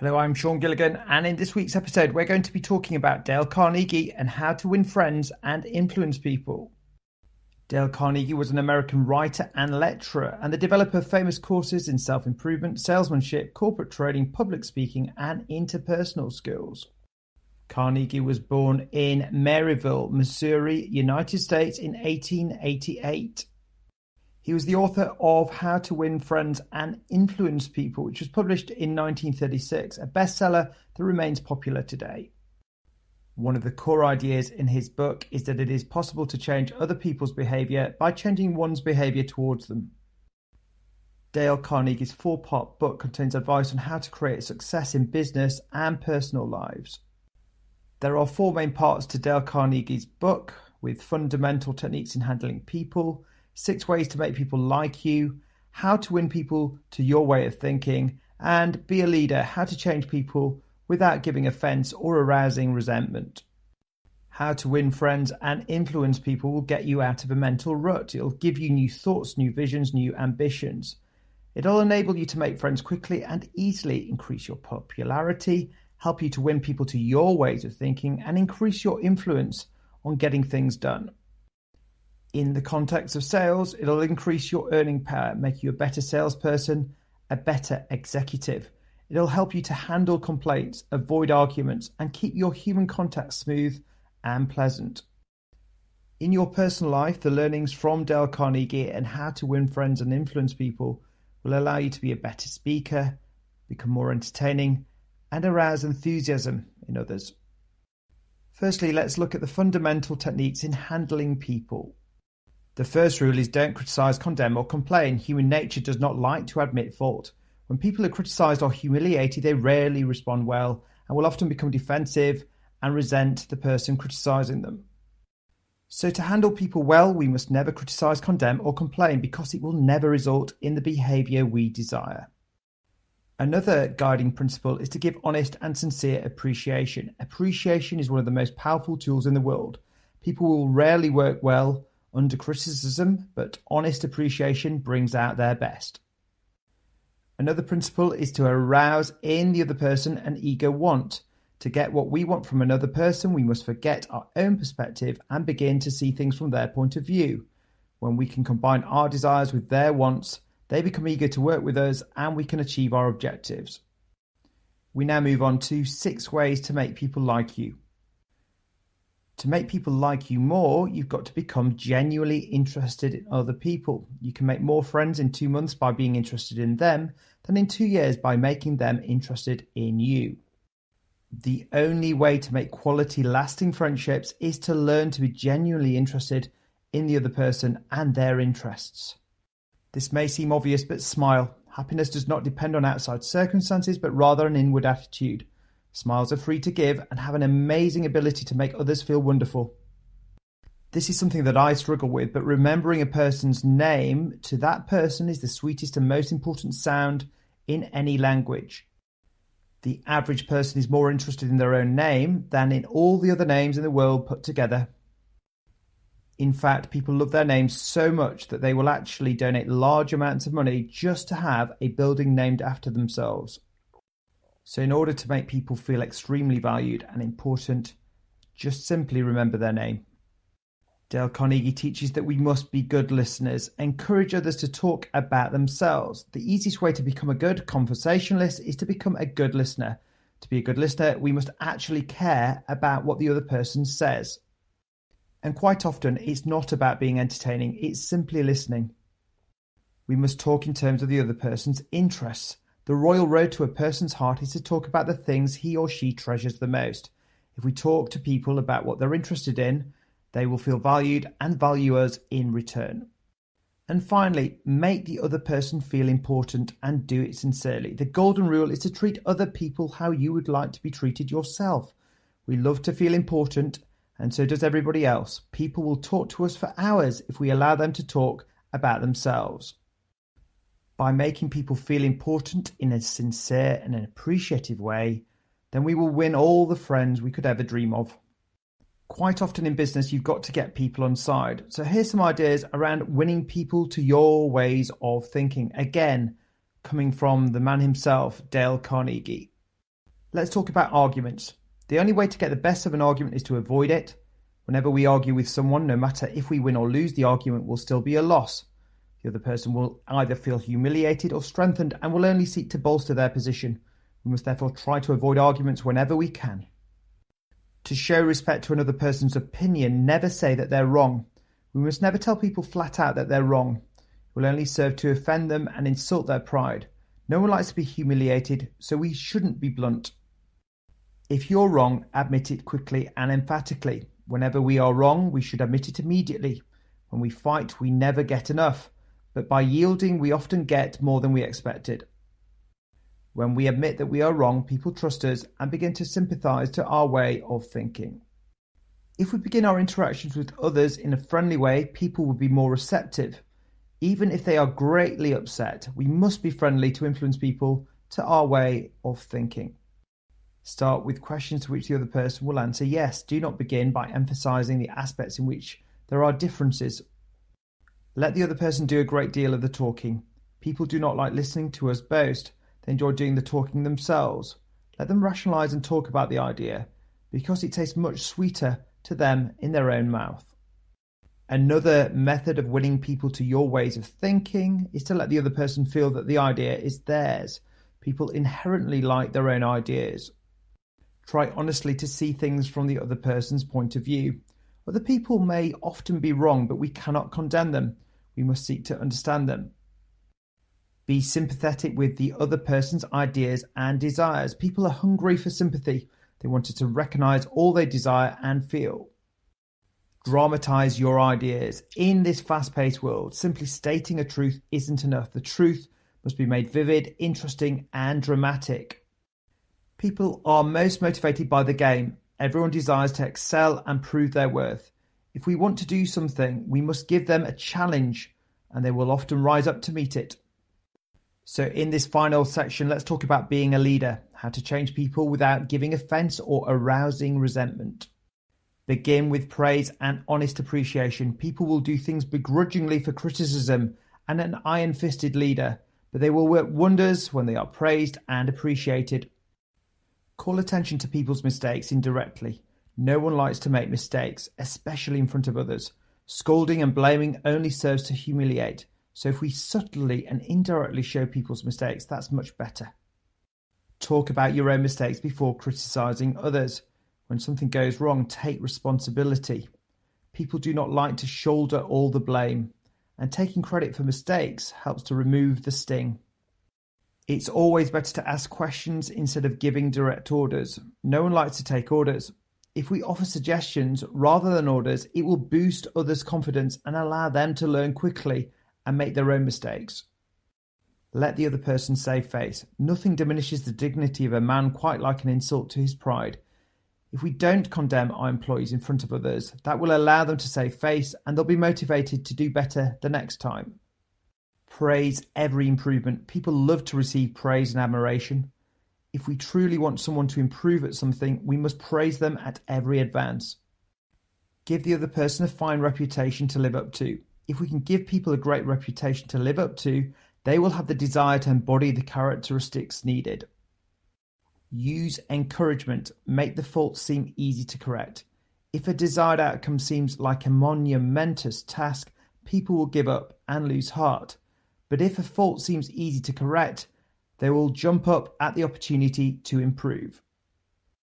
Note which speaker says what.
Speaker 1: Hello, I'm Sean Gilligan, and in this week's episode, we're going to be talking about Dale Carnegie and how to win friends and influence people. Dale Carnegie was an American writer and lecturer, and the developer of famous courses in self improvement, salesmanship, corporate trading, public speaking, and interpersonal skills. Carnegie was born in Maryville, Missouri, United States in 1888. He was the author of How to Win Friends and Influence People, which was published in 1936, a bestseller that remains popular today. One of the core ideas in his book is that it is possible to change other people's behavior by changing one's behavior towards them. Dale Carnegie's four part book contains advice on how to create success in business and personal lives. There are four main parts to Dale Carnegie's book, with fundamental techniques in handling people, six ways to make people like you, how to win people to your way of thinking, and be a leader, how to change people without giving offense or arousing resentment. How to win friends and influence people will get you out of a mental rut. It'll give you new thoughts, new visions, new ambitions. It'll enable you to make friends quickly and easily, increase your popularity, help you to win people to your ways of thinking, and increase your influence on getting things done. In the context of sales, it'll increase your earning power, make you a better salesperson, a better executive. It'll help you to handle complaints, avoid arguments, and keep your human contact smooth and pleasant. In your personal life, the learnings from Dale Carnegie and how to win friends and influence people will allow you to be a better speaker, become more entertaining, and arouse enthusiasm in others. Firstly, let's look at the fundamental techniques in handling people. The first rule is don't criticize, condemn, or complain. Human nature does not like to admit fault. When people are criticized or humiliated, they rarely respond well and will often become defensive and resent the person criticizing them. So, to handle people well, we must never criticize, condemn, or complain because it will never result in the behavior we desire. Another guiding principle is to give honest and sincere appreciation. Appreciation is one of the most powerful tools in the world. People will rarely work well under criticism, but honest appreciation brings out their best. Another principle is to arouse in the other person an eager want. To get what we want from another person, we must forget our own perspective and begin to see things from their point of view. When we can combine our desires with their wants, they become eager to work with us and we can achieve our objectives. We now move on to six ways to make people like you. To make people like you more, you've got to become genuinely interested in other people. You can make more friends in two months by being interested in them than in two years by making them interested in you. The only way to make quality, lasting friendships is to learn to be genuinely interested in the other person and their interests. This may seem obvious, but smile. Happiness does not depend on outside circumstances, but rather an inward attitude. Smiles are free to give and have an amazing ability to make others feel wonderful. This is something that I struggle with, but remembering a person's name to that person is the sweetest and most important sound in any language. The average person is more interested in their own name than in all the other names in the world put together. In fact, people love their names so much that they will actually donate large amounts of money just to have a building named after themselves. So, in order to make people feel extremely valued and important, just simply remember their name. Dale Carnegie teaches that we must be good listeners, encourage others to talk about themselves. The easiest way to become a good conversationalist is to become a good listener. To be a good listener, we must actually care about what the other person says. And quite often, it's not about being entertaining, it's simply listening. We must talk in terms of the other person's interests. The royal road to a person's heart is to talk about the things he or she treasures the most. If we talk to people about what they're interested in, they will feel valued and value us in return. And finally, make the other person feel important and do it sincerely. The golden rule is to treat other people how you would like to be treated yourself. We love to feel important, and so does everybody else. People will talk to us for hours if we allow them to talk about themselves by making people feel important in a sincere and an appreciative way, then we will win all the friends we could ever dream of. Quite often in business, you've got to get people on side. So here's some ideas around winning people to your ways of thinking. Again, coming from the man himself, Dale Carnegie. Let's talk about arguments. The only way to get the best of an argument is to avoid it. Whenever we argue with someone, no matter if we win or lose, the argument will still be a loss. The other person will either feel humiliated or strengthened and will only seek to bolster their position. We must therefore try to avoid arguments whenever we can. To show respect to another person's opinion, never say that they're wrong. We must never tell people flat out that they're wrong. It will only serve to offend them and insult their pride. No one likes to be humiliated, so we shouldn't be blunt. If you're wrong, admit it quickly and emphatically. Whenever we are wrong, we should admit it immediately. When we fight, we never get enough, but by yielding, we often get more than we expected. When we admit that we are wrong, people trust us and begin to sympathize to our way of thinking. If we begin our interactions with others in a friendly way, people will be more receptive. Even if they are greatly upset, we must be friendly to influence people to our way of thinking. Start with questions to which the other person will answer yes. Do not begin by emphasizing the aspects in which there are differences. Let the other person do a great deal of the talking. People do not like listening to us boast, they enjoy doing the talking themselves. Let them rationalize and talk about the idea, because it tastes much sweeter to them in their own mouth. Another method of winning people to your ways of thinking is to let the other person feel that the idea is theirs. People inherently like their own ideas. Try honestly to see things from the other person's point of view. Other people may often be wrong, but we cannot condemn them. We must seek to understand them. Be sympathetic with the other person's ideas and desires. People are hungry for sympathy. They wanted to recognize all they desire and feel. Dramatize your ideas. In this fast paced world, simply stating a truth isn't enough. The truth must be made vivid, interesting, and dramatic. People are most motivated by the game. Everyone desires to excel and prove their worth. If we want to do something, we must give them a challenge, and they will often rise up to meet it. So, in this final section, let's talk about being a leader, how to change people without giving offense or arousing resentment. Begin with praise and honest appreciation. People will do things begrudgingly for criticism and an iron fisted leader, but they will work wonders when they are praised and appreciated. Call attention to people's mistakes indirectly. No one likes to make mistakes, especially in front of others. Scolding and blaming only serves to humiliate. So if we subtly and indirectly show people's mistakes, that's much better. Talk about your own mistakes before criticizing others. When something goes wrong, take responsibility. People do not like to shoulder all the blame, and taking credit for mistakes helps to remove the sting. It's always better to ask questions instead of giving direct orders. No one likes to take orders. If we offer suggestions rather than orders, it will boost others' confidence and allow them to learn quickly and make their own mistakes. Let the other person save face. Nothing diminishes the dignity of a man quite like an insult to his pride. If we don't condemn our employees in front of others, that will allow them to save face and they'll be motivated to do better the next time praise every improvement. People love to receive praise and admiration. If we truly want someone to improve at something, we must praise them at every advance. Give the other person a fine reputation to live up to. If we can give people a great reputation to live up to, they will have the desire to embody the characteristics needed. Use encouragement. Make the fault seem easy to correct. If a desired outcome seems like a monumentous task, people will give up and lose heart. But if a fault seems easy to correct, they will jump up at the opportunity to improve.